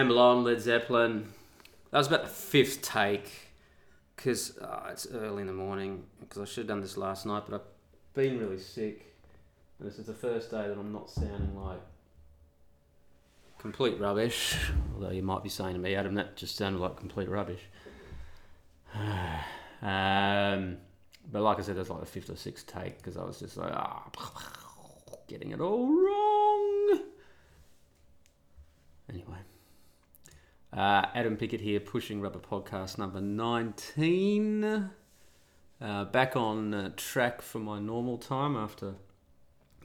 Ramble on, Led Zeppelin. That was about the fifth take because it's early in the morning. Because I should have done this last night, but I've been really sick, and this is the first day that I'm not sounding like complete rubbish. Although you might be saying to me, Adam, that just sounded like complete rubbish. um, but like I said, that's like the fifth or sixth take because I was just like, ah, getting it all wrong. Anyway. Uh, Adam Piggott here, Pushing Rubber Podcast number 19. Uh, back on uh, track for my normal time after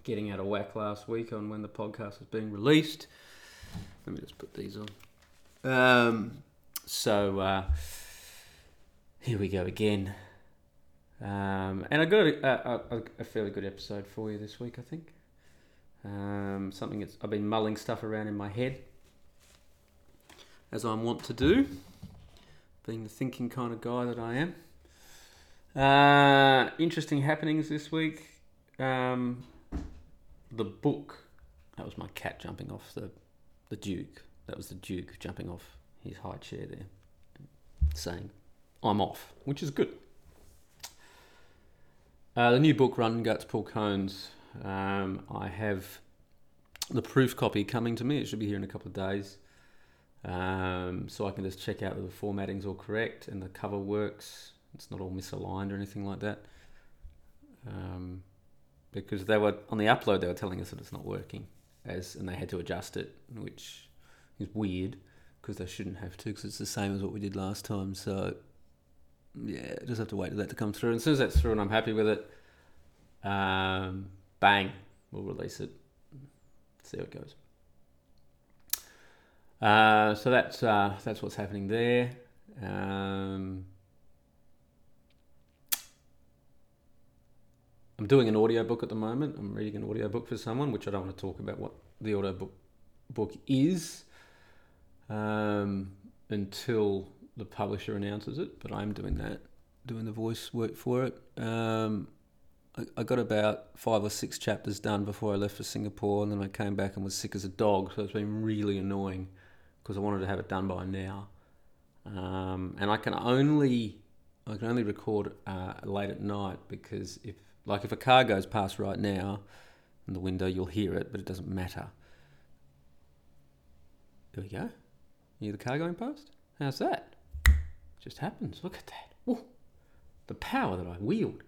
getting out of whack last week on when the podcast was being released. Let me just put these on. Um, so, uh, here we go again. Um, and I got a, a, a fairly good episode for you this week, I think. Um, something that's, I've been mulling stuff around in my head as I'm wont to do, being the thinking kind of guy that I am. Uh, interesting happenings this week. Um, the book. That was my cat jumping off the, the Duke. That was the Duke jumping off his high chair there, saying, I'm off, which is good. Uh, the new book, Run Guts, Paul Cones. Um, I have the proof copy coming to me. It should be here in a couple of days. Um, so I can just check out that the formatting's all correct and the cover works. It's not all misaligned or anything like that. Um, because they were on the upload, they were telling us that it's not working, as and they had to adjust it, which is weird because they shouldn't have to, because it's the same as what we did last time. So yeah, just have to wait for that to come through. And as soon as that's through and I'm happy with it, um, bang, we'll release it. See how it goes. Uh, so that's uh, that's what's happening there. Um, I'm doing an audiobook at the moment. I'm reading an audiobook for someone, which I don't want to talk about what the audiobook book is um, until the publisher announces it. But I'm doing that, doing the voice work for it. Um, I, I got about five or six chapters done before I left for Singapore, and then I came back and was sick as a dog. So it's been really annoying because I wanted to have it done by now. Um, and I can only I can only record uh, late at night because if like if a car goes past right now in the window, you'll hear it, but it doesn't matter. There we go. Hear the car going past? How's that? just happens. Look at that. Woo. The power that I wield.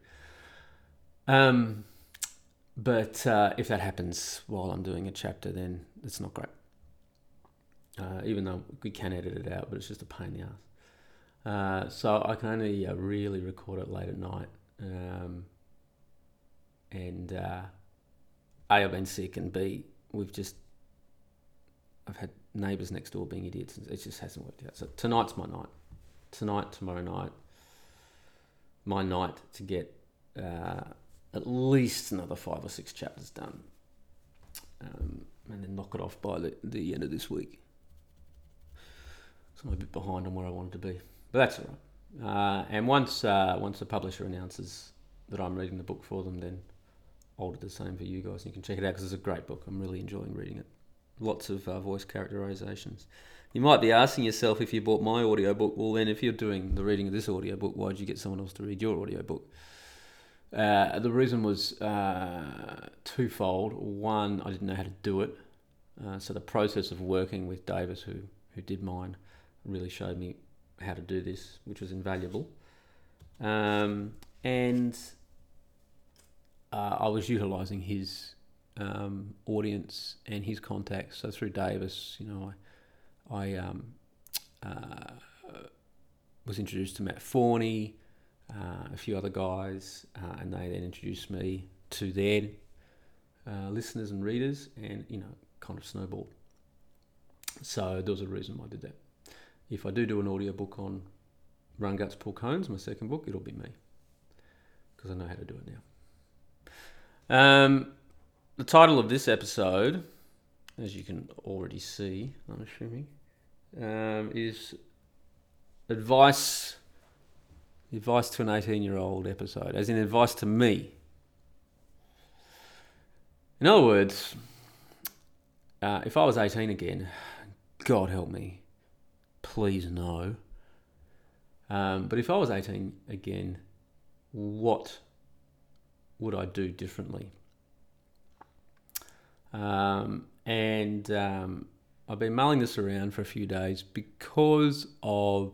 Um, but uh, if that happens while I'm doing a chapter, then it's not great. Uh, even though we can edit it out, but it's just a pain in the ass. Uh, so I can only uh, really record it late at night. Um, and uh, A, I've been sick, and B, we've just, I've had neighbours next door being idiots. and It just hasn't worked out. So tonight's my night. Tonight, tomorrow night, my night to get uh, at least another five or six chapters done. um, and then knock it off by the, the end of this week. So I'm a bit behind on where I wanted to be, but that's all right. Uh, and once uh, once the publisher announces that I'm reading the book for them, then I'll do the same for you guys. You can check it out because it's a great book. I'm really enjoying reading it. Lots of uh, voice characterizations. You might be asking yourself if you bought my audiobook, well, then if you're doing the reading of this audiobook, why did you get someone else to read your audiobook? Uh, the reason was uh, twofold. One, I didn't know how to do it. Uh, so the process of working with Davis, who, who did mine, really showed me how to do this, which was invaluable. Um, and uh, I was utilizing his um, audience and his contacts. So through Davis, you know, I, I um, uh, was introduced to Matt Forney, uh, a few other guys, uh, and they then introduced me to their uh, listeners and readers, and you know, kind of snowballed. So there was a reason why I did that. If I do do an audiobook on Run Guts Pull Cones, my second book, it'll be me because I know how to do it now. Um, the title of this episode, as you can already see, I'm assuming, um, is advice. Advice to an 18 year old episode, as in advice to me. In other words, uh, if I was 18 again, God help me, please no. Um, but if I was 18 again, what would I do differently? Um, and um, I've been mulling this around for a few days because of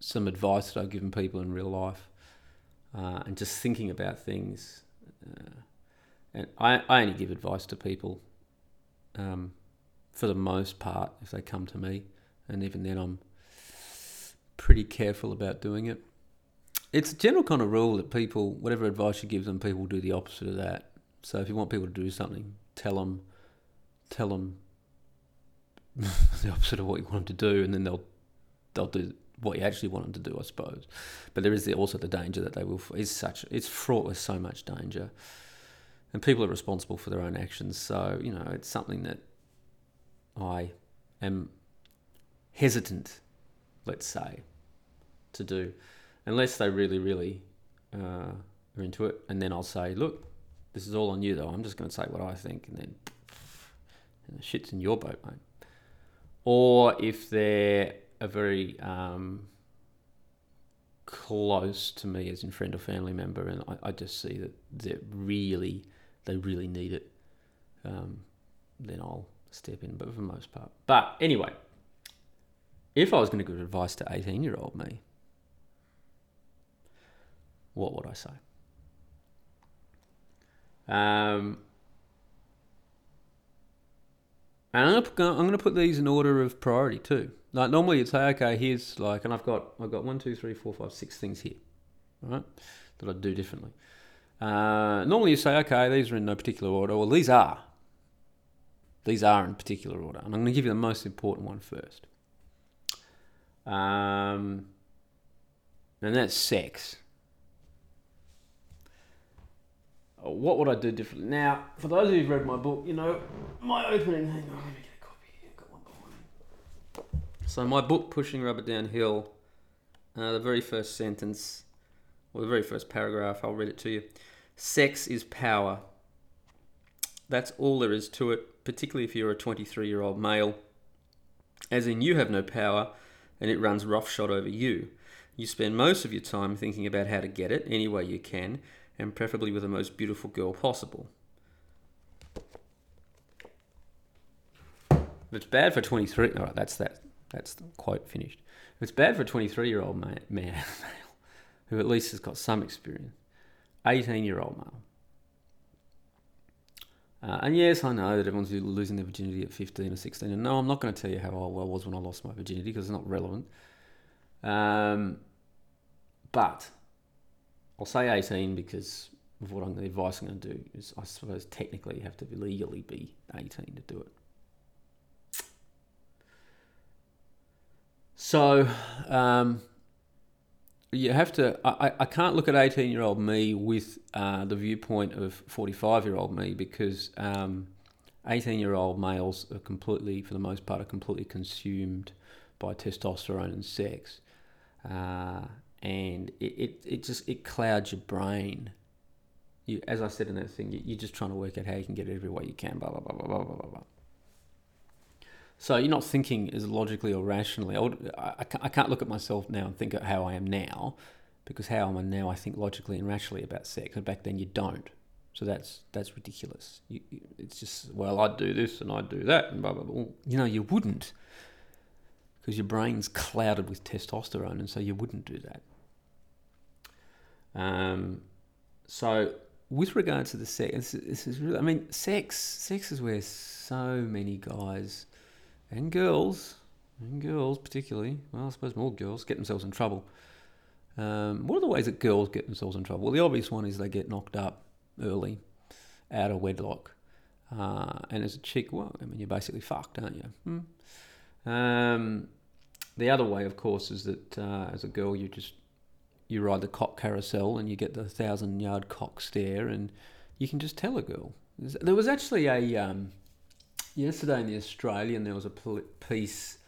some advice that I've given people in real life uh, and just thinking about things. Uh, and I, I only give advice to people um, for the most part if they come to me. And even then, I'm pretty careful about doing it. It's a general kind of rule that people, whatever advice you give them, people do the opposite of that. So if you want people to do something, tell them, tell them the opposite of what you want them to do, and then they'll they'll do what you actually want them to do, I suppose. But there is also the danger that they will. It's such it's fraught with so much danger, and people are responsible for their own actions. So you know, it's something that I am hesitant, let's say, to do, unless they really, really uh, are into it, and then I'll say, look, this is all on you, though. I'm just going to say what I think, and then and the shit's in your boat, mate. Or if they're a very um, close to me, as in friend or family member, and I, I just see that they really, they really need it, um, then I'll step in. But for the most part, but anyway, if I was going to give advice to 18 year old me, what would I say? Um, and I'm gonna, put these in order of priority too. Like normally you'd say, okay, here's like, and I've got I've got one, two, three, four, five, six things here, right? That I'd do differently. Uh, normally you say, okay, these are in no particular order. Well, these are. These are in particular order, and I'm going to give you the most important one first. Um, and that's sex. what would I do differently? Now, for those of you who've read my book, you know, my opening, hang on, let me get a copy got one. So, my book, Pushing Rubber Downhill, uh, the very first sentence, or the very first paragraph, I'll read it to you. Sex is power. That's all there is to it, particularly if you're a 23 year old male. As in, you have no power and it runs roughshod over you. You spend most of your time thinking about how to get it any way you can and preferably with the most beautiful girl possible. If it's bad for 23, all right, that's that. That's the quote finished. If it's bad for a 23 year old man, man who at least has got some experience, 18 year old male. Uh, and yes, I know that everyone's losing their virginity at 15 or 16. And no, I'm not going to tell you how old I was when I lost my virginity because it's not relevant. Um, but I'll say 18 because of what I'm, the advice I'm going to do is I suppose technically you have to legally be 18 to do it. So, um, you have to. I, I can't look at eighteen year old me with uh, the viewpoint of forty five year old me because um, eighteen year old males are completely, for the most part, are completely consumed by testosterone and sex, uh, and it, it, it just it clouds your brain. You, as I said in that thing, you, you're just trying to work out how you can get it every way you can. Blah blah blah blah blah blah blah. So you're not thinking as logically or rationally. I, would, I, I can't look at myself now and think how I am now, because how am I now? I think logically and rationally about sex, and back then you don't. So that's that's ridiculous. You, it's just well, I'd do this and I'd do that and blah blah blah. You know, you wouldn't, because your brain's clouded with testosterone, and so you wouldn't do that. Um, so with regards to the sex, this is really, I mean, sex, sex is where so many guys and girls, and girls particularly, well, I suppose more girls get themselves in trouble. Um, what are the ways that girls get themselves in trouble? Well, the obvious one is they get knocked up early, out of wedlock. Uh, and as a chick, well, I mean, you're basically fucked, aren't you? Hmm. Um, the other way, of course, is that uh, as a girl, you just you ride the cock carousel and you get the thousand yard cock stare, and you can just tell a girl. There was actually a um, yesterday in the Australian, there was a piece,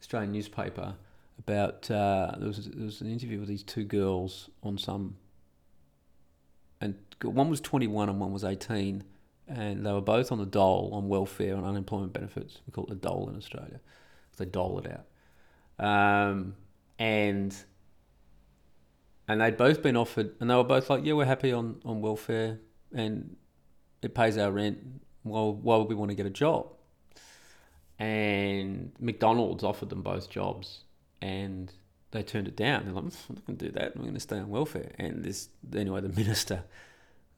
Australian newspaper, about uh, there was there was an interview with these two girls on some, and one was twenty one and one was eighteen, and they were both on the dole on welfare and unemployment benefits. We call it the dole in Australia. They dole it out, um, and and they'd both been offered, and they were both like, "Yeah, we're happy on on welfare, and it pays our rent, well, why would we want to get a job? And McDonald's offered them both jobs, and they turned it down. They're like, mm, I'm not going to do that. I'm going to stay on welfare. And this, anyway, the minister,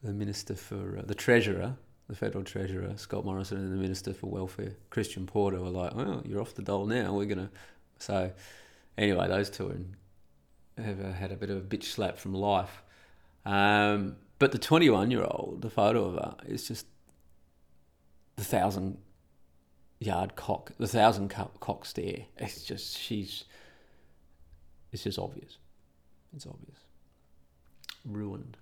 the minister for uh, the treasurer, the federal treasurer, Scott Morrison, and the minister for welfare, Christian Porter, were like, "Well, you're off the dole now. We're going to." So, anyway, those two have uh, had a bit of a bitch slap from life. Um, but the 21 year old, the photo of her, is just the thousand yard cock, the thousand cock stare. It's just she's. It's just obvious. It's obvious. Ruined.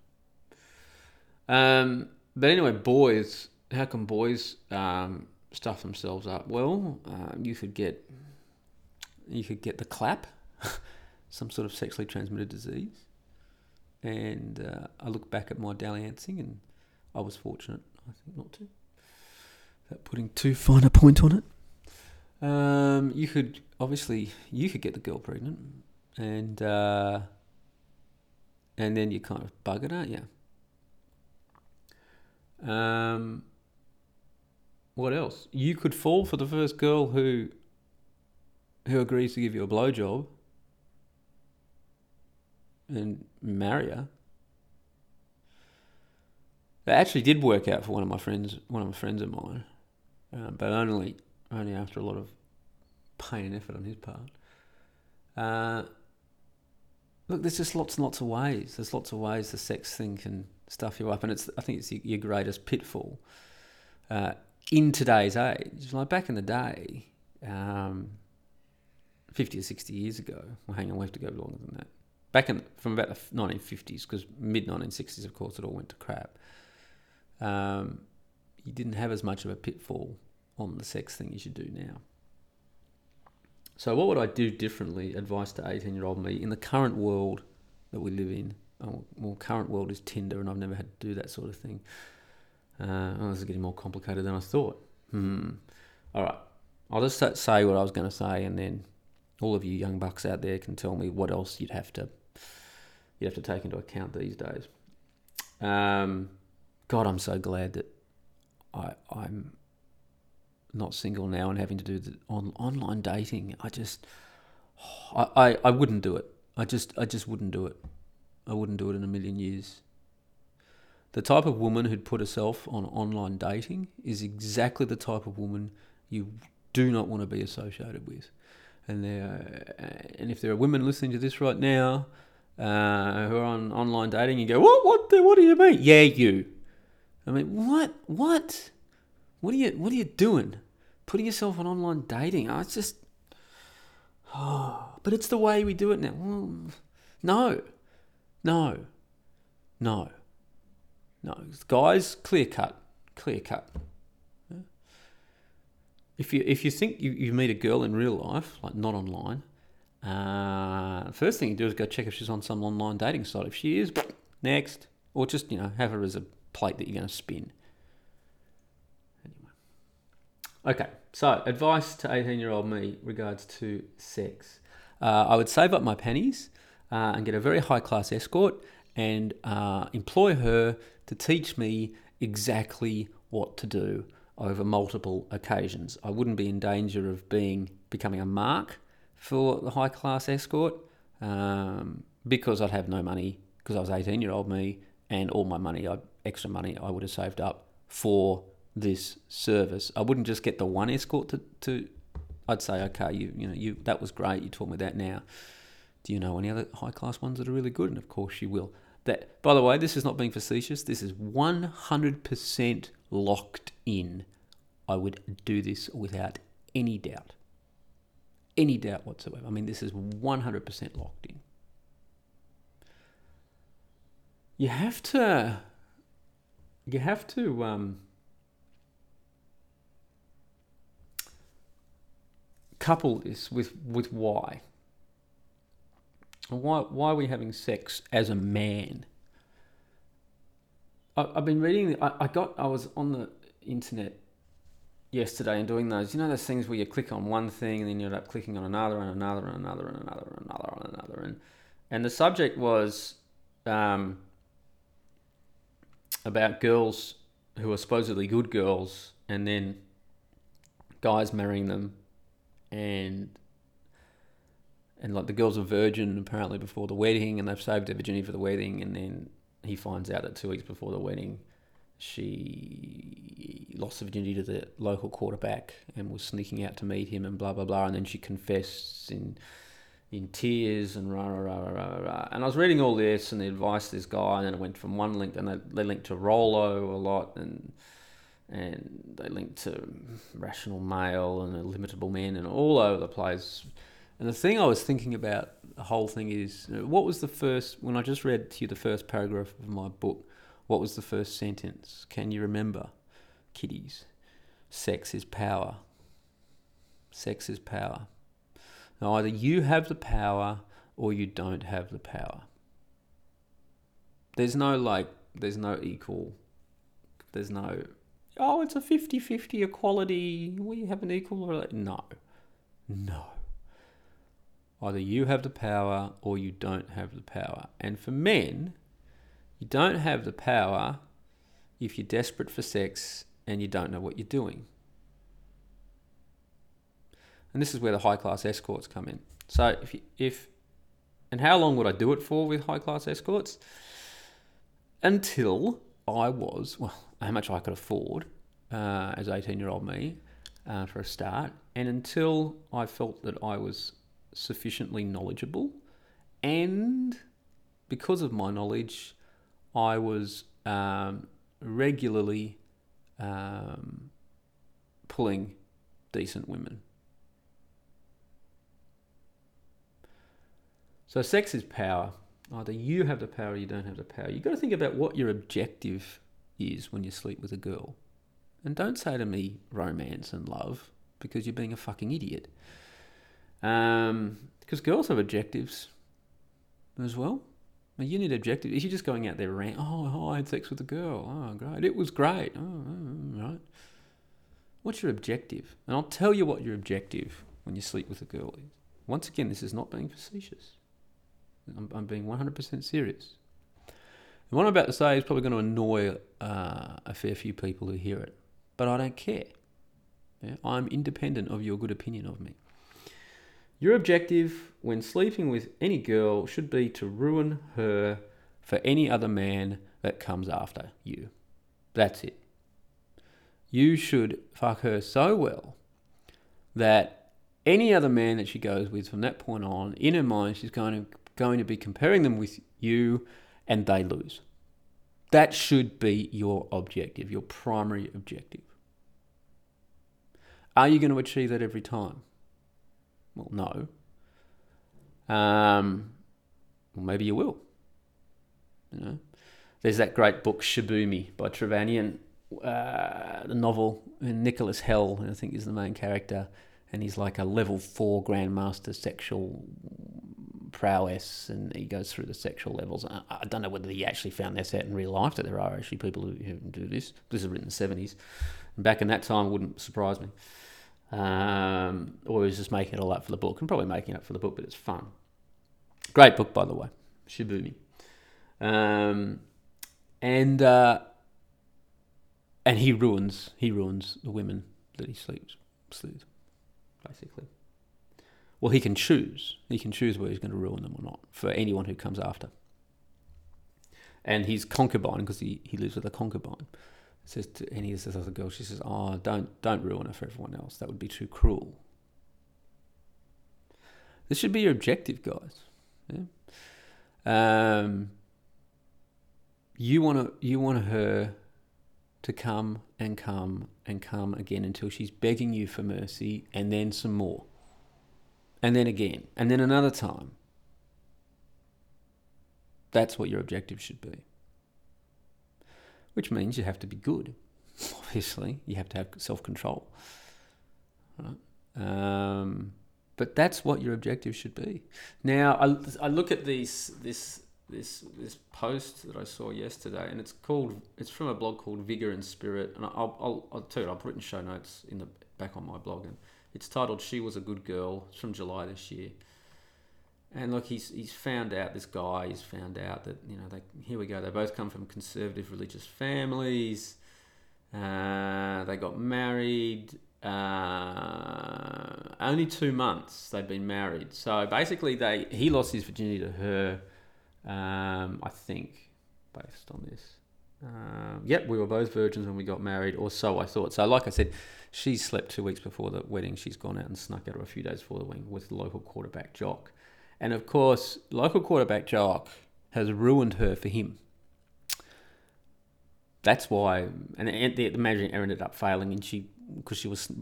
Um, but anyway, boys. How can boys um, stuff themselves up? Well, uh, you could get. You could get the clap, some sort of sexually transmitted disease. And uh, I look back at my dalliancing, and I was fortunate, I think, not to without putting too fine a point on it. Um, you could obviously you could get the girl pregnant, and uh, and then you kind of bug it, aren't you? Um, what else? You could fall for the first girl who who agrees to give you a blowjob and marry her. That actually did work out for one of my friends, one of my friends of mine uh, but only only after a lot of pain and effort on his part. Uh, look, there's just lots and lots of ways. There's lots of ways the sex thing can stuff you up, and it's I think it's your greatest pitfall uh, in today's age. Like back in the day, um, fifty or sixty years ago. Well, hang on, we have to go longer than that. Back in from about the 1950s, because mid 1960s, of course, it all went to crap. Um, you didn't have as much of a pitfall on the sex thing as you do now. So, what would I do differently? Advice to 18 year old me in the current world that we live in. Oh, well, current world is Tinder, and I've never had to do that sort of thing. Uh, oh, this is getting more complicated than I thought. Hmm. All right. I'll just say what I was going to say, and then all of you young bucks out there can tell me what else you'd have to you'd have to take into account these days. Um, God, I'm so glad that I, I'm not single now and having to do the on, online dating. I just, I, I, I wouldn't do it. I just, I just wouldn't do it. I wouldn't do it in a million years. The type of woman who'd put herself on online dating is exactly the type of woman you do not want to be associated with. And there, and if there are women listening to this right now uh, who are on online dating, you go, what, what, what do you mean? Yeah, you. I mean, what, what, what are you, what are you doing? Putting yourself on online dating? It's just, oh, but it's the way we do it now. Well, No, no, no, no. Guys, clear cut, clear cut. If you if you think you, you meet a girl in real life, like not online, uh, first thing you do is go check if she's on some online dating site. If she is, next, or just you know have her as a plate that you're going to spin. Anyway, okay. So advice to 18 year old me regards to sex. Uh, I would save up my pennies uh, and get a very high class escort and uh, employ her to teach me exactly what to do over multiple occasions. I wouldn't be in danger of being becoming a mark for the high class escort um, because I'd have no money because I was 18 year old me and all my money, I, extra money, I would have saved up for this service. I wouldn't just get the one escort to, to I'd say, okay, you you know, you that was great, you taught me that now. Do you know any other high class ones that are really good? And of course you will. That by the way, this is not being facetious, this is one hundred percent locked in. I would do this without any doubt. Any doubt whatsoever. I mean, this is 100% locked in. You have to, you have to, um, couple this with, with why. Why, why are we having sex as a man? I, I've been reading, I, I got, I was on the internet yesterday and doing those, you know, those things where you click on one thing and then you end up clicking on another and another and another and another and another and another. And, and the subject was um, about girls who are supposedly good girls and then guys marrying them and and like the girl's a virgin apparently before the wedding and they've saved their virginity for the wedding and then he finds out that two weeks before the wedding she lost her virginity to the local quarterback and was sneaking out to meet him and blah blah blah. And then she confessed in in tears and rah rah rah rah rah. And I was reading all this and the advice of this guy and then it went from one link and they, they linked to Rollo a lot and and they linked to Rational Male and Illimitable Men and all over the place. And the thing I was thinking about the whole thing is what was the first when I just read to you the first paragraph of my book what was the first sentence? Can you remember? Kiddies. Sex is power. Sex is power. Now, either you have the power or you don't have the power. There's no like, there's no equal, there's no, oh, it's a 50 50 equality. We have an equal. No. No. Either you have the power or you don't have the power. And for men, you don't have the power if you're desperate for sex and you don't know what you're doing. And this is where the high class escorts come in. So if if and how long would I do it for with high class escorts? Until I was well, how much I could afford uh, as 18 year old me uh, for a start, and until I felt that I was sufficiently knowledgeable, and because of my knowledge, I was um, regularly um, pulling decent women. So sex is power. Either you have the power or you don't have the power. You've got to think about what your objective is when you sleep with a girl. And don't say to me romance and love because you're being a fucking idiot. Um, because girls have objectives as well. You need objective. If you're just going out there rant, oh, oh, I had sex with a girl. Oh, great. It was great. Oh, oh, right. What's your objective? And I'll tell you what your objective when you sleep with a girl is. Once again, this is not being facetious. I'm, I'm being 100% serious. And what I'm about to say is probably going to annoy uh, a fair few people who hear it, but I don't care. Yeah? I'm independent of your good opinion of me. Your objective when sleeping with any girl should be to ruin her for any other man that comes after you. That's it. You should fuck her so well that any other man that she goes with from that point on, in her mind, she's going to, going to be comparing them with you and they lose. That should be your objective, your primary objective. Are you going to achieve that every time? Well, no. Um, Well, maybe you will. You know, there's that great book Shibumi by Trevanian, uh, the novel, and Nicholas Hel, I think, is the main character, and he's like a level four grandmaster sexual prowess, and he goes through the sexual levels. I, I don't know whether he actually found this out in real life that there are actually people who, who do this. This is written in the seventies. Back in that time, wouldn't surprise me. Um, or he's just making it all up for the book, and probably making it up for the book, but it's fun. Great book, by the way, Shibumi. Um, and uh, and he ruins he ruins the women that he sleeps sleeps basically. Well, he can choose. He can choose whether he's going to ruin them or not for anyone who comes after. And he's concubine, because he, he lives with a concubine, says to, and he says to the girl, she says, "Oh, don't don't ruin her for everyone else. That would be too cruel." This should be your objective, guys. Yeah? Um, you want to you want her to come and come and come again until she's begging you for mercy, and then some more, and then again, and then another time. That's what your objective should be. Which means you have to be good. Obviously, you have to have self control. Right? Um, but that's what your objective should be. Now, I, I look at these this this this post that I saw yesterday, and it's called it's from a blog called Vigor and Spirit, and I'll I'll, I'll tell you I'll put it in show notes in the back on my blog, and it's titled "She Was a Good Girl." It's from July this year, and look, he's he's found out this guy. He's found out that you know they here we go. They both come from conservative religious families. Uh, they got married. Uh, only two months they'd been married. So basically, they he lost his virginity to her. Um, I think based on this. Um, yep, we were both virgins when we got married, or so I thought. So, like I said, she slept two weeks before the wedding. She's gone out and snuck out a few days before the wedding with local quarterback Jock. And of course, local quarterback Jock has ruined her for him. That's why, and the, the marriage ended up failing, and she, because she was,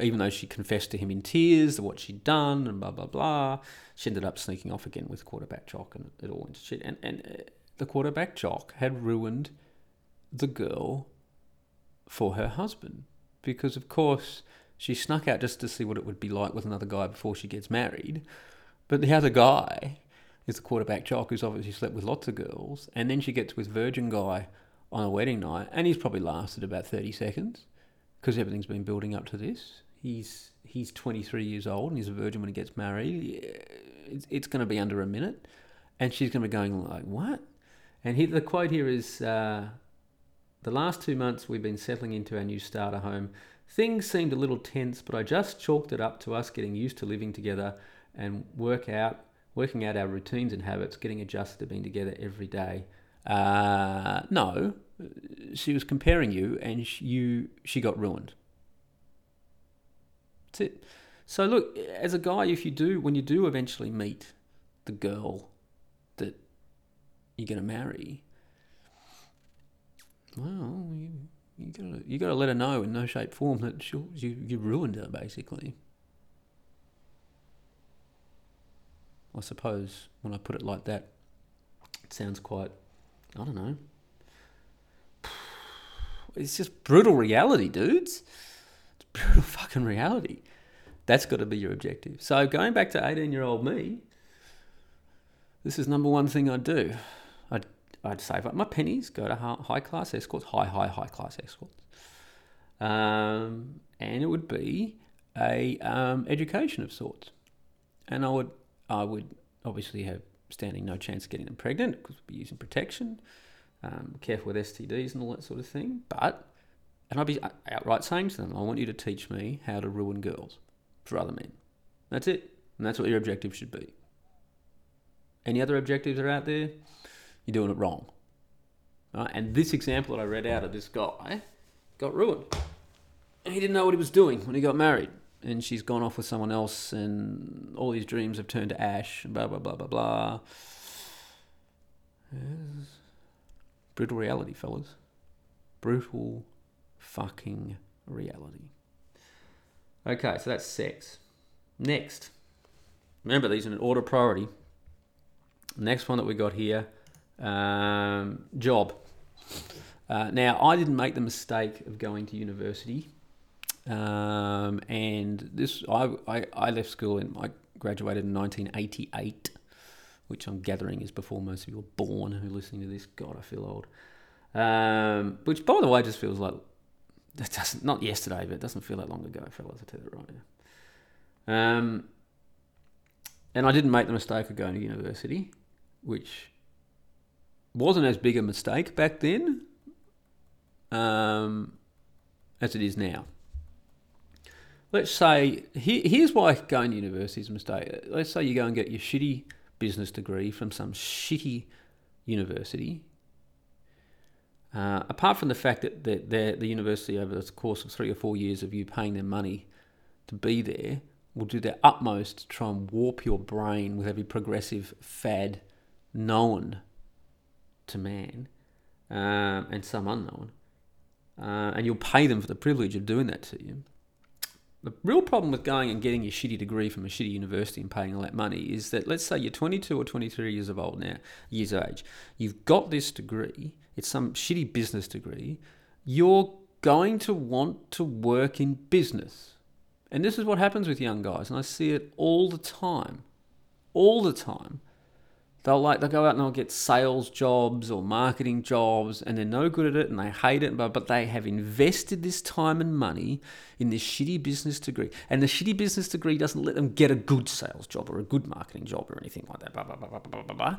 even though she confessed to him in tears what she'd done and blah blah blah, she ended up sneaking off again with quarterback Jock, and it all went to shit. And and uh, the quarterback Jock had ruined the girl for her husband because, of course, she snuck out just to see what it would be like with another guy before she gets married. But the other guy is the quarterback jock who's obviously slept with lots of girls, and then she gets with virgin guy on a wedding night, and he's probably lasted about thirty seconds because everything's been building up to this. He's he's 23 years old and he's a virgin when he gets married. It's, it's going to be under a minute, and she's going to be going like, "What?" And he, the quote here is, uh, "The last two months we've been settling into our new starter home. Things seemed a little tense, but I just chalked it up to us getting used to living together." and work out, working out our routines and habits, getting adjusted to being together every day. Uh, no, she was comparing you, and she, you she got ruined. That's it. So look, as a guy, if you do, when you do eventually meet the girl that you're going to marry, well, you, you gotta you gotta let her know in no shape form that she you you ruined her basically. I suppose when I put it like that, it sounds quite, I don't know. It's just brutal reality, dudes. It's brutal fucking reality. That's got to be your objective. So going back to 18 year old me, this is number one thing I'd do. I'd, I'd save up my pennies, go to high class escorts, high, high, high class escorts. Um, and it would be a um, education of sorts. And I would I would obviously have standing no chance of getting them pregnant because we'd be using protection, um, careful with STDs and all that sort of thing. But, and I'd be outright saying to them, I want you to teach me how to ruin girls for other men. That's it. And that's what your objective should be. Any other objectives are out there? You're doing it wrong. Right? And this example that I read out of this guy got ruined. And he didn't know what he was doing when he got married and she's gone off with someone else, and all these dreams have turned to ash, and blah, blah, blah, blah, blah. Yes. Brutal reality, fellas. Brutal fucking reality. Okay, so that's sex. Next. Remember, these in order priority. Next one that we got here, um, job. Uh, now, I didn't make the mistake of going to university, um, and this I, I, I left school and I graduated in 1988, which I'm gathering is before most of you were born who are listening to this. God, I feel old. Um, which, by the way, just feels like it doesn't not yesterday, but it doesn't feel that long ago, fellas. I tell you that right now. Um, and I didn't make the mistake of going to university, which wasn't as big a mistake back then um, as it is now. Let's say here, here's why going to university is a mistake. Let's say you go and get your shitty business degree from some shitty university. Uh, apart from the fact that, that the university, over the course of three or four years of you paying them money to be there, will do their utmost to try and warp your brain with every progressive fad known to man um, and some unknown uh, and you'll pay them for the privilege of doing that to you. The real problem with going and getting your shitty degree from a shitty university and paying all that money is that let's say you're 22 or 23 years of old now, years of age. You've got this degree. It's some shitty business degree. You're going to want to work in business. And this is what happens with young guys, and I see it all the time. All the time. They'll like they'll go out and they'll get sales jobs or marketing jobs and they're no good at it and they hate it, but, but they have invested this time and money in this shitty business degree. And the shitty business degree doesn't let them get a good sales job or a good marketing job or anything like that. Blah blah blah blah blah blah blah.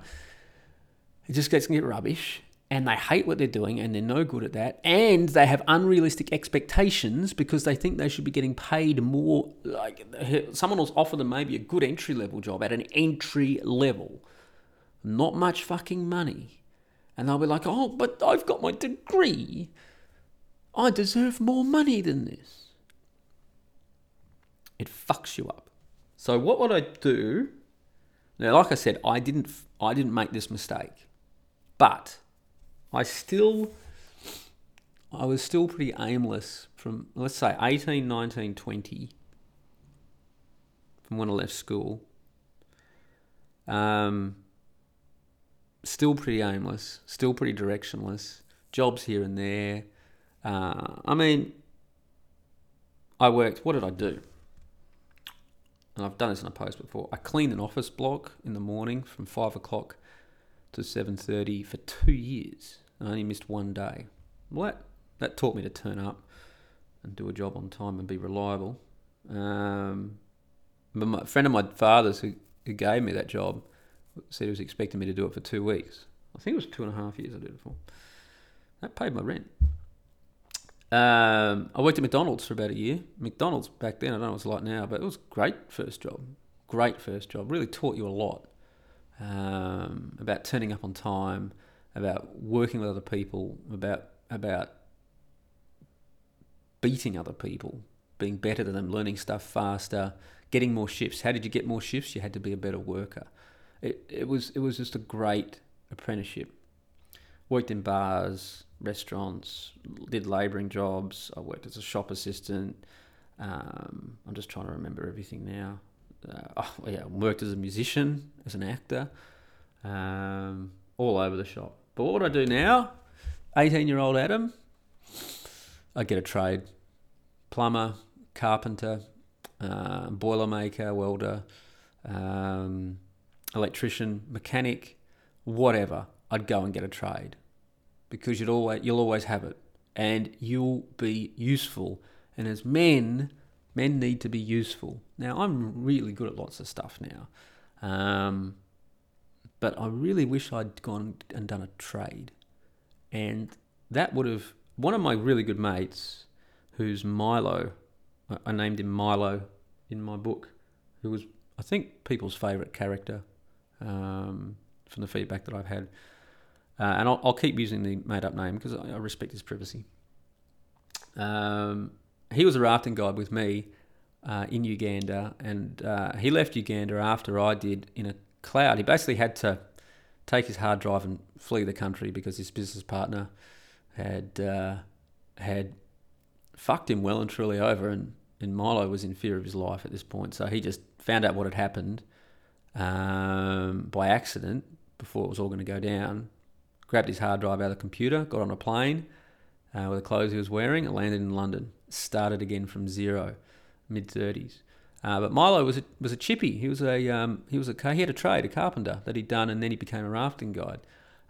It just gets get rubbish and they hate what they're doing and they're no good at that and they have unrealistic expectations because they think they should be getting paid more like someone will offer them maybe a good entry level job at an entry level not much fucking money. And they'll be like, oh, but I've got my degree. I deserve more money than this. It fucks you up. So what would I do? Now, like I said, I didn't I didn't make this mistake. But I still I was still pretty aimless from let's say 18, 19, 20 from when I left school. Um, still pretty aimless, still pretty directionless, jobs here and there. Uh, I mean, I worked, what did I do? And I've done this in a post before. I cleaned an office block in the morning from 5 o'clock to 7.30 for two years. I only missed one day. Well, that, that taught me to turn up and do a job on time and be reliable. Um, but my, a friend of my father's who, who gave me that job said he was expecting me to do it for two weeks. I think it was two and a half years I did it for. That paid my rent. Um, I worked at McDonald's for about a year. McDonald's back then, I don't know what it's like now, but it was great first job. Great first job. Really taught you a lot um, about turning up on time, about working with other people, about about beating other people, being better than them, learning stuff faster, getting more shifts. How did you get more shifts? You had to be a better worker it, it was it was just a great apprenticeship. Worked in bars, restaurants, did labouring jobs. I worked as a shop assistant. Um, I'm just trying to remember everything now. Uh, oh, yeah, worked as a musician, as an actor, um, all over the shop. But what would I do now? 18 year old Adam, I get a trade plumber, carpenter, uh, boilermaker, welder, um, electrician, mechanic, whatever, I'd go and get a trade because you'd always you'll always have it and you'll be useful. And as men, men need to be useful. Now I'm really good at lots of stuff now, um, but I really wish I'd gone and done a trade, and that would have one of my really good mates, who's Milo. I named him Milo in my book, who was I think people's favourite character um, from the feedback that I've had. Uh, and I'll, I'll, keep using the made up name because I, I, respect his privacy. Um, he was a rafting guide with me uh, in Uganda, and uh, he left Uganda after I did in a cloud. He basically had to take his hard drive and flee the country because his business partner had uh, had fucked him well and truly over, and, and Milo was in fear of his life at this point. So he just found out what had happened um, by accident, before it was all going to go down. Grabbed his hard drive out of the computer, got on a plane uh, with the clothes he was wearing, and landed in London. Started again from zero, mid 30s. Uh, but Milo was a, was a chippy. He was a um, he was a he had a trade, a carpenter that he'd done, and then he became a rafting guide.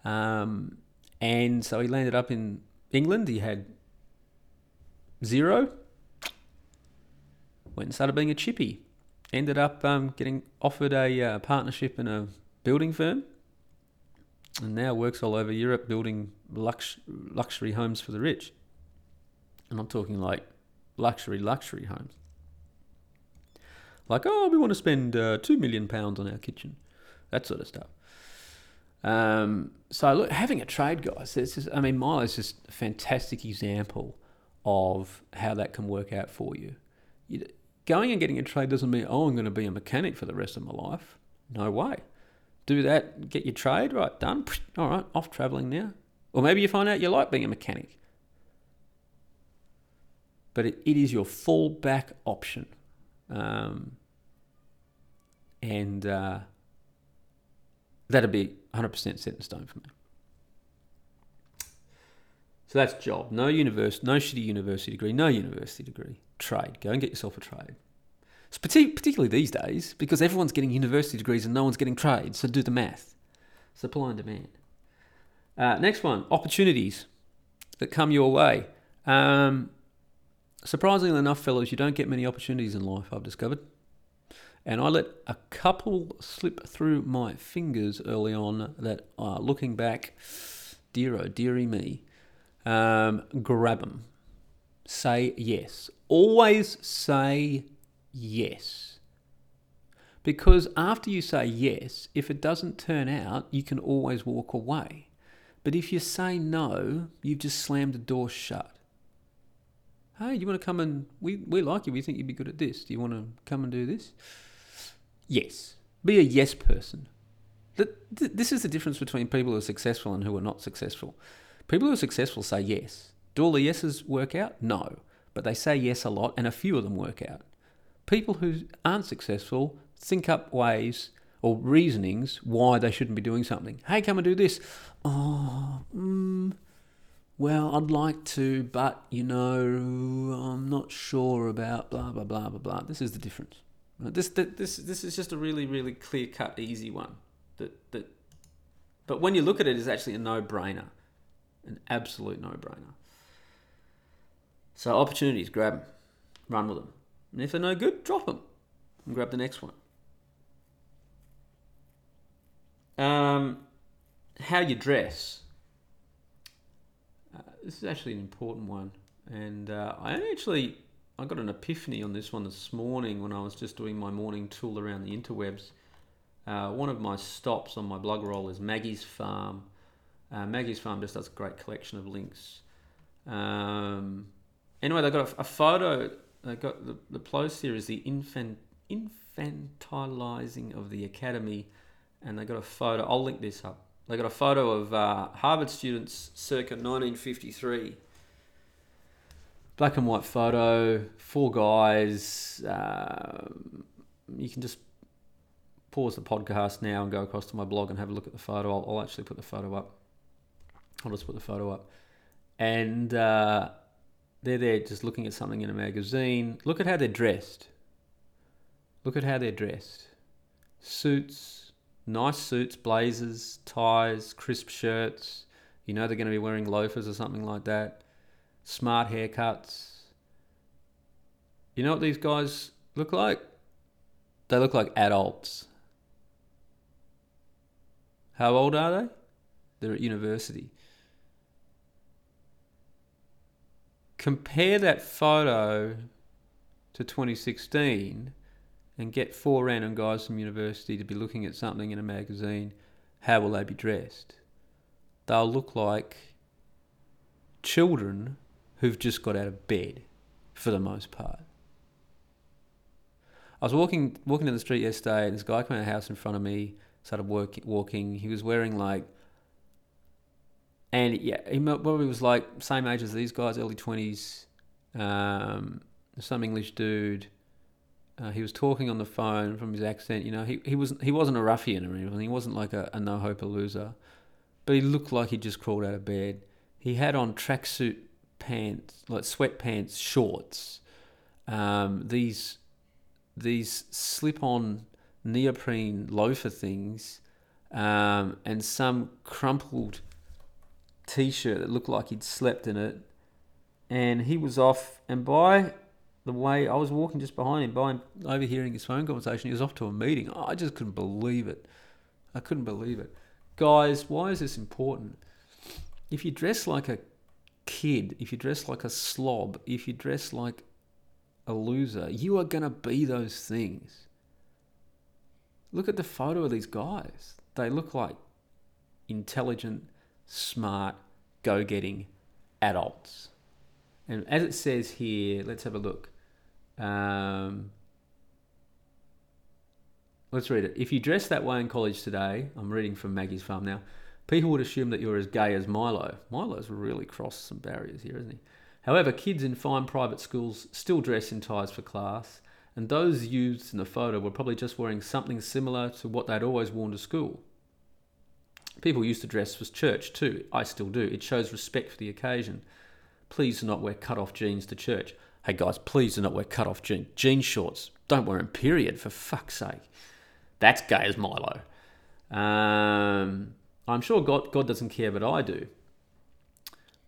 Um, and so he landed up in England. He had zero. Went and started being a chippy. Ended up um, getting offered a uh, partnership in a building firm, and now works all over Europe building lux- luxury homes for the rich. And I'm talking like luxury, luxury homes. Like, oh, we want to spend uh, two million pounds on our kitchen, that sort of stuff. Um, so look, having a trade, guys. It's just, I mean, Milo's just a fantastic example of how that can work out for you. you. Going and getting a trade doesn't mean, oh, I'm going to be a mechanic for the rest of my life. No way. Do that, get your trade, right, done. All right, off travelling now. Or maybe you find out you like being a mechanic. But it, it is your fallback option. Um, and uh, that'd be 100% set in stone for me. So that's job. No university, no shitty university degree, no university degree. Trade. Go and get yourself a trade. It's particularly these days because everyone's getting university degrees and no one's getting trades. So do the math. Supply and demand. Uh, next one opportunities that come your way. Um, surprisingly enough, fellows, you don't get many opportunities in life, I've discovered. And I let a couple slip through my fingers early on that, uh, looking back, dear oh, dearie me, um, grab them. Say yes. Always say yes. Because after you say yes, if it doesn't turn out, you can always walk away. But if you say no, you've just slammed the door shut hey, you want to come and we, we like you. We think you'd be good at this. Do you want to come and do this? Yes. Be a yes person. This is the difference between people who are successful and who are not successful. People who are successful say yes. Do all the yeses work out? No. But they say yes a lot and a few of them work out. People who aren't successful think up ways or reasonings why they shouldn't be doing something. Hey, come and do this. Oh, mm, well, I'd like to, but you know, I'm not sure about blah blah blah blah blah. This is the difference. This this this is just a really really clear cut easy one. That that, but when you look at it, it's actually a no brainer, an absolute no brainer. So opportunities, grab them, run with them, and if they're no good, drop them, and grab the next one. Um, how you dress this is actually an important one, and uh, I actually I got an epiphany on this one this morning when I was just doing my morning tool around the interwebs. Uh, one of my stops on my blog roll is Maggie's Farm. Uh, Maggie's Farm just does a great collection of links. Um, anyway, they got a, a, photo. They got the, the post here is the infant infantilizing of the academy, and they got a photo. I'll link this up. They got a photo of uh, Harvard students circa 1953. Black and white photo, four guys. Uh, you can just pause the podcast now and go across to my blog and have a look at the photo. I'll, I'll actually put the photo up. I'll just put the photo up. And uh, they're there just looking at something in a magazine. Look at how they're dressed. Look at how they're dressed. Suits, nice suits, blazers, ties, crisp shirts. You know they're going to be wearing loafers or something like that. Smart haircuts. You know what these guys look like? They look like adults. How old are they? They're at university. Compare that photo to 2016 and get four random guys from university to be looking at something in a magazine, how will they be dressed? They'll look like children who've just got out of bed for the most part. I was walking walking down the street yesterday, and this guy came out of the house in front of me, started work, walking. He was wearing like, and yeah, he probably was like same age as these guys, early twenties. Um, some English dude Uh, he was talking on the phone from his accent. You know, he, he wasn't he wasn't a ruffian or anything. He wasn't like a, a no hope loser, but he looked like he just crawled out of bed. He had on tracksuit pants, like sweatpants, shorts. Um, these these slip on neoprene loafer things, um, and some crumpled t shirt that looked like he'd slept in it. And he was off, and by the way I was walking just behind him, by him overhearing his phone conversation, he was off to a meeting. I just couldn't believe it. I couldn't believe it. Guys, why is this important? If you dress like a kid, if you dress like a slob, if you dress like a loser, you are going to be those things. Look at the photo of these guys. They look like intelligent, smart, go getting adults. And as it says here, let's have a look. Um, let's read it. If you dress that way in college today, I'm reading from Maggie's Farm now, people would assume that you're as gay as Milo. Milo's really crossed some barriers here, isn't he? However, kids in fine private schools still dress in ties for class, and those youths in the photo were probably just wearing something similar to what they'd always worn to school. People used to dress for church too. I still do. It shows respect for the occasion. Please do not wear cut off jeans to church. Hey guys, please do not wear cut off jeans. Jean shorts. Don't wear them, period, for fuck's sake. That's gay as Milo. Um, I'm sure God, God doesn't care, but I do.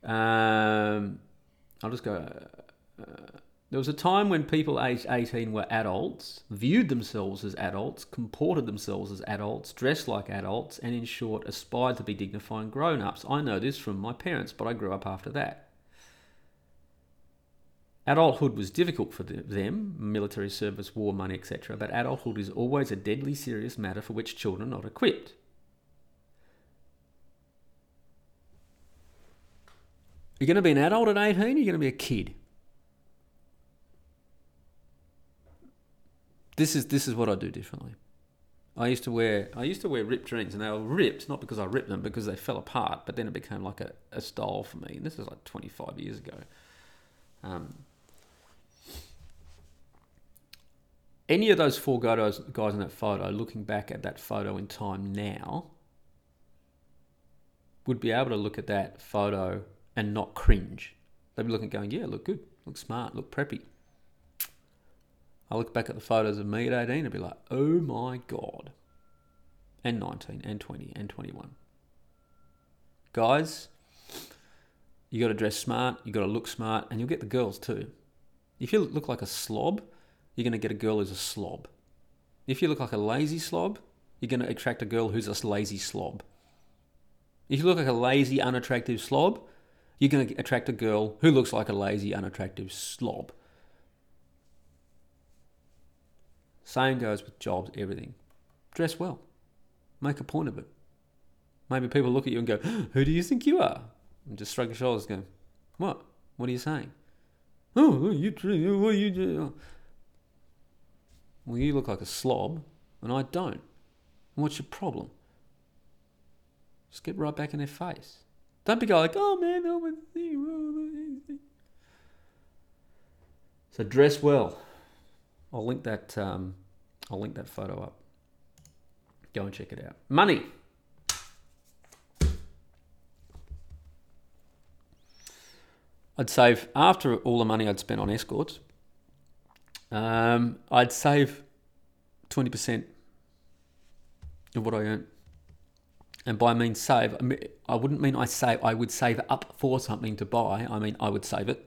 Um, I'll just go. Uh, there was a time when people aged 18 were adults, viewed themselves as adults, comported themselves as adults, dressed like adults, and in short, aspired to be dignified grown ups. I know this from my parents, but I grew up after that. Adulthood was difficult for them, military service, war money, etc., but adulthood is always a deadly serious matter for which children are not equipped. Are You're going to be an adult at 18, you're you going to be a kid. This is this is what I do differently. I used to wear I used to wear ripped jeans and they were ripped not because I ripped them because they fell apart but then it became like a, a style for me and this is like 25 years ago. Um, any of those four guys, guys in that photo, looking back at that photo in time now, would be able to look at that photo and not cringe. They'd be looking, going, "Yeah, look good, look smart, look preppy." I look back at the photos of me at 18 and be like, "Oh my god!" And 19, and 20, and 21. Guys, you got to dress smart, you got to look smart, and you'll get the girls too. If you look like a slob, you're going to get a girl who's a slob. If you look like a lazy slob, you're going to attract a girl who's a lazy slob. If you look like a lazy, unattractive slob, you're going to attract a girl who looks like a lazy, unattractive slob. Same goes with jobs, everything. Dress well. Make a point of it. Maybe people look at you and go, Who do you think you are? And just shrug your shoulders and go, What? What are you saying? Oh, you, what you doing? Well, you look like a slob, and I don't. And what's your problem? Just get right back in their face. Don't be going like, oh man, oh, so dress well. I'll link that. Um, I'll link that photo up. Go and check it out. Money. I'd save after all the money I'd spent on escorts. Um, I'd save twenty percent of what I earn and by I mean save, I wouldn't mean I save. I would save up for something to buy. I mean I would save it.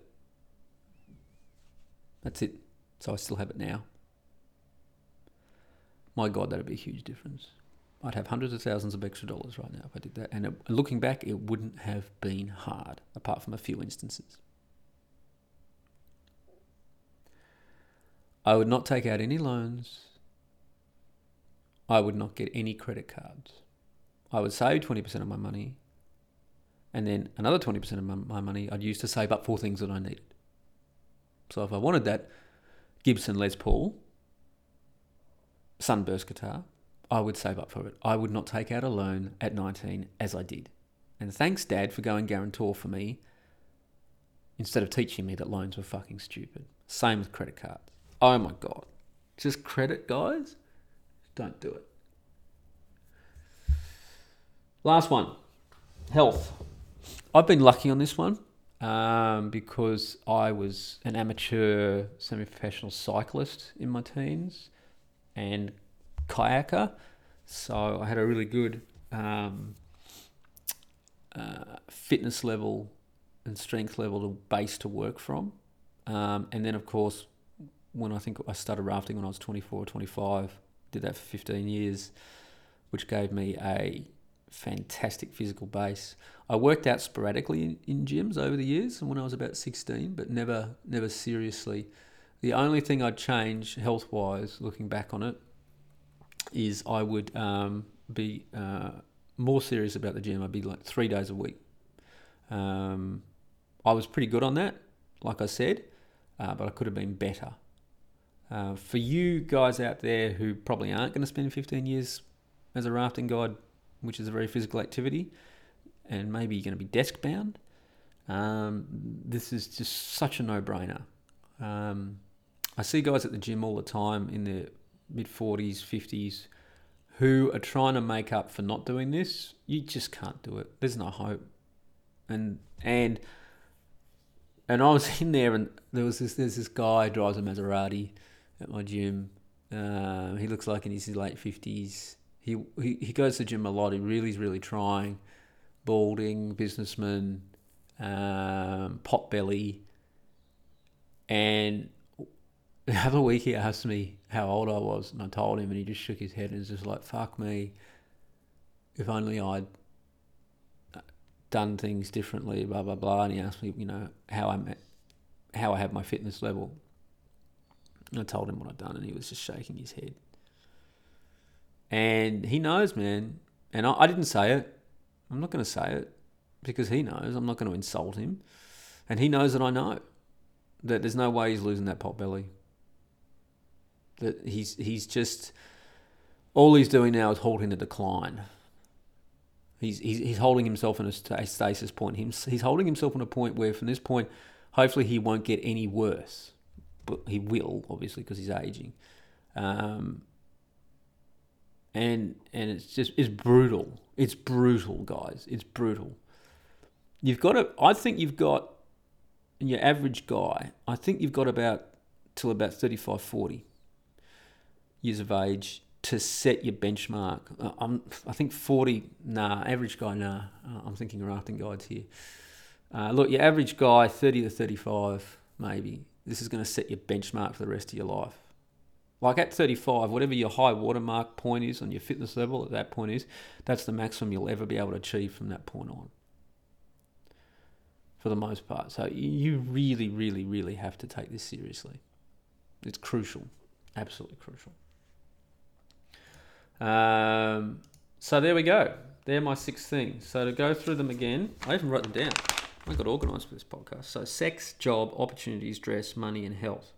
That's it. So I still have it now. My God, that'd be a huge difference. I'd have hundreds of thousands of extra dollars right now if I did that. And it, looking back, it wouldn't have been hard, apart from a few instances. I would not take out any loans. I would not get any credit cards. I would save 20% of my money, and then another 20% of my, my money I'd use to save up for things that I needed. So if I wanted that Gibson Les Paul Sunburst guitar, I would save up for it. I would not take out a loan at 19 as I did. And thanks, Dad, for going guarantor for me instead of teaching me that loans were fucking stupid. Same with credit cards. Oh my God. Just credit, guys. Don't do it. Last one health. I've been lucky on this one um, because I was an amateur semi professional cyclist in my teens and kayaker. So I had a really good um, uh, fitness level and strength level to base to work from. Um, and then, of course, when I think I started rafting when I was 24 or 25, did that for 15 years, which gave me a fantastic physical base. I worked out sporadically in, in gyms over the years and when I was about 16, but never never seriously. The only thing I'd change health wise, looking back on it, is I would um, be uh, more serious about the gym. I'd be like three days a week. Um, I was pretty good on that, like I said, uh, but I could have been better. Uh, for you guys out there who probably aren't going to spend 15 years as a rafting guide, which is a very physical activity, and maybe you're going to be desk bound, um, this is just such a no brainer. Um, I see guys at the gym all the time in their mid 40s, 50s who are trying to make up for not doing this. You just can't do it. There's no hope. And, and, and I was in there, and there was this. There's this guy drives a Maserati at my gym. Uh, he looks like in his late fifties. He, he he goes to the gym a lot. He really is really trying. Balding businessman, um, pot belly, and the other week he asked me how old I was, and I told him, and he just shook his head and was just like, "Fuck me. If only I'd done things differently." Blah blah blah. And he asked me, you know, how I'm, how I have my fitness level. I told him what I'd done, and he was just shaking his head. And he knows, man. And I, I didn't say it. I'm not going to say it because he knows. I'm not going to insult him. And he knows that I know that there's no way he's losing that pot belly. That he's he's just all he's doing now is holding the decline. He's, he's, he's holding himself in a stasis point. He's, he's holding himself on a point where, from this point, hopefully he won't get any worse but he will obviously because he's aging. Um, and and it's just it's brutal. It's brutal, guys. It's brutal. You've got to. I think you've got your average guy. I think you've got about till about 35, 40 years of age to set your benchmark. I'm, I think 40, nah, average guy, nah. I'm thinking rafting guides here. Uh, look, your average guy, 30 to 35, maybe this is going to set your benchmark for the rest of your life. Like at 35, whatever your high watermark point is on your fitness level at that point is, that's the maximum you'll ever be able to achieve from that point on. For the most part. So you really, really, really have to take this seriously. It's crucial. Absolutely crucial. Um, so there we go. They're my six things. So to go through them again, I even wrote them down. I got organised for this podcast. So, sex, job, opportunities, dress, money, and health.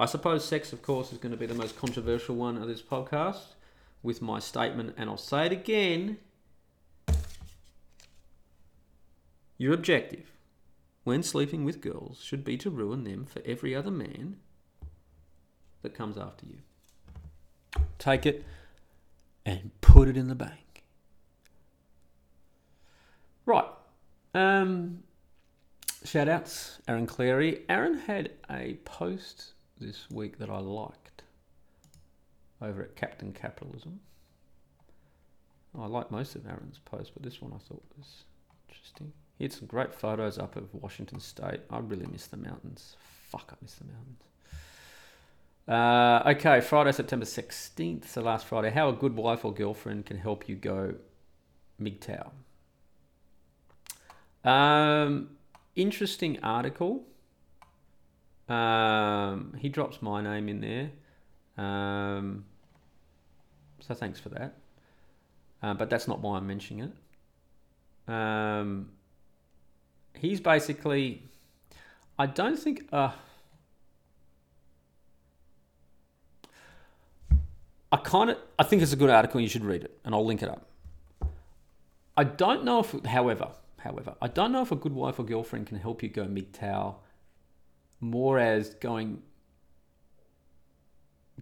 I suppose sex, of course, is going to be the most controversial one of this podcast with my statement, and I'll say it again. Your objective when sleeping with girls should be to ruin them for every other man that comes after you. Take it and put it in the bank. Right. Um, shout outs, Aaron Clarey. Aaron had a post this week that I liked over at Captain Capitalism. I like most of Aaron's posts, but this one I thought was interesting. He had some great photos up of Washington State. I really miss the mountains. Fuck, I miss the mountains. Uh, okay, Friday, September 16th, so last Friday. How a good wife or girlfriend can help you go MGTOW. Um, interesting article. Um, he drops my name in there. Um, so thanks for that. Uh, but that's not why I'm mentioning it. Um, he's basically, I don't think. Uh, I kind of, I think it's a good article. You should read it, and I'll link it up. I don't know if, however, however. I don't know if a good wife or girlfriend can help you go MGTOW more as going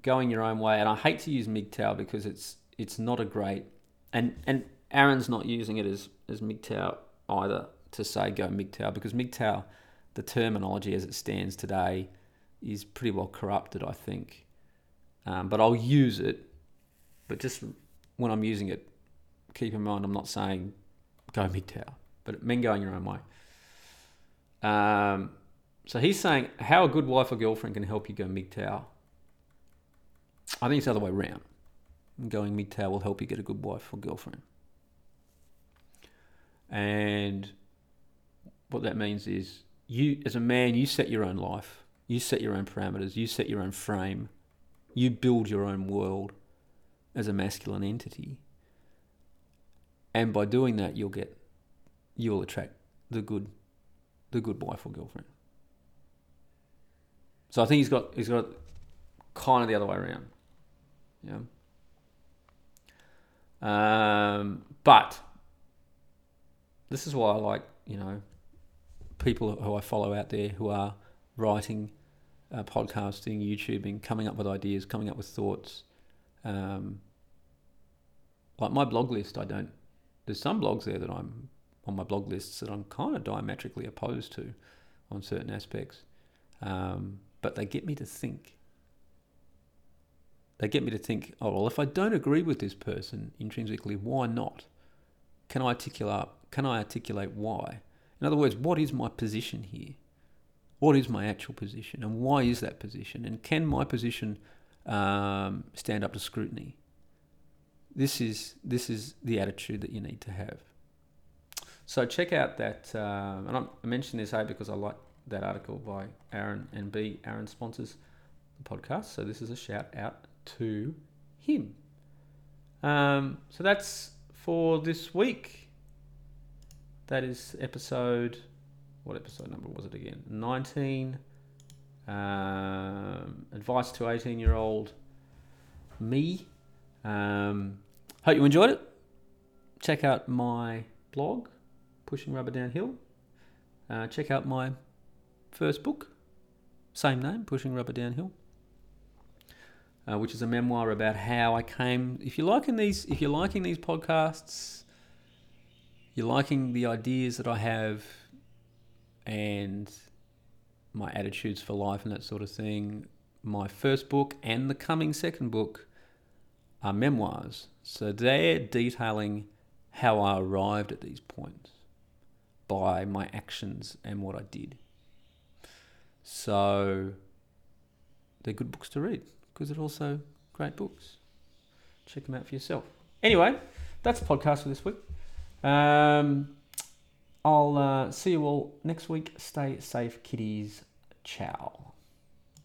going your own way, and I hate to use MGTOW because it's it's not a great, and and Aaron's not using it as as MGTOW either to say go MGTOW because MGTOW, the terminology as it stands today, is pretty well corrupted, I think. Um, but I'll use it, but just when I'm using it, keep in mind I'm not saying go MGTOW, but it going your own way. Um, so he's saying how a good wife or girlfriend can help you go MGTOW. I think it's the other way around. Going MGTOW will help you get a good wife or girlfriend. And what that means is you, as a man, you set your own life, you set your own parameters, you set your own frame, you build your own world as a masculine entity. And by doing that, you'll get, you'll attract the good, the good wife or girlfriend. So I think he's got, he's got kind of the other way around. Yeah. Um, but this is why I like, you know, people who I follow out there who are writing, uh, podcasting, YouTubing, coming up with ideas, coming up with thoughts. Um, like my blog list, I don't. There's some blogs there that I'm on my blog lists that I'm kind of diametrically opposed to on certain aspects, um, but they get me to think. They get me to think. Oh well, if I don't agree with this person intrinsically, why not? Can I articulate? Can I articulate why? In other words, what is my position here? What is my actual position, and why is that position? And can my position um, stand up to scrutiny? This is this is the attitude that you need to have. So check out that, uh, and I mention this A because I like that article by Aaron, and B Aaron sponsors the podcast, so this is a shout out to him. Um, so that's for this week. That is episode. What episode number was it again? 19. Um, advice to 18 year old me. Um, hope you enjoyed it. Check out my blog, Pushing Rubber Downhill. Uh, check out my first book, same name, Pushing Rubber Downhill. Uh, which is a memoir about how I came. If you're liking these, if you're liking these podcasts, you're liking the ideas that I have and my attitudes for life and that sort of thing, my first book and the coming second book are memoirs. So they're detailing how I arrived at these points by my actions and what I did. So they're good books to read because they're also great books. Check them out for yourself. Anyway, that's the podcast for this week. Um, I'll uh, see you all next week. Stay safe, kiddies. Ciao.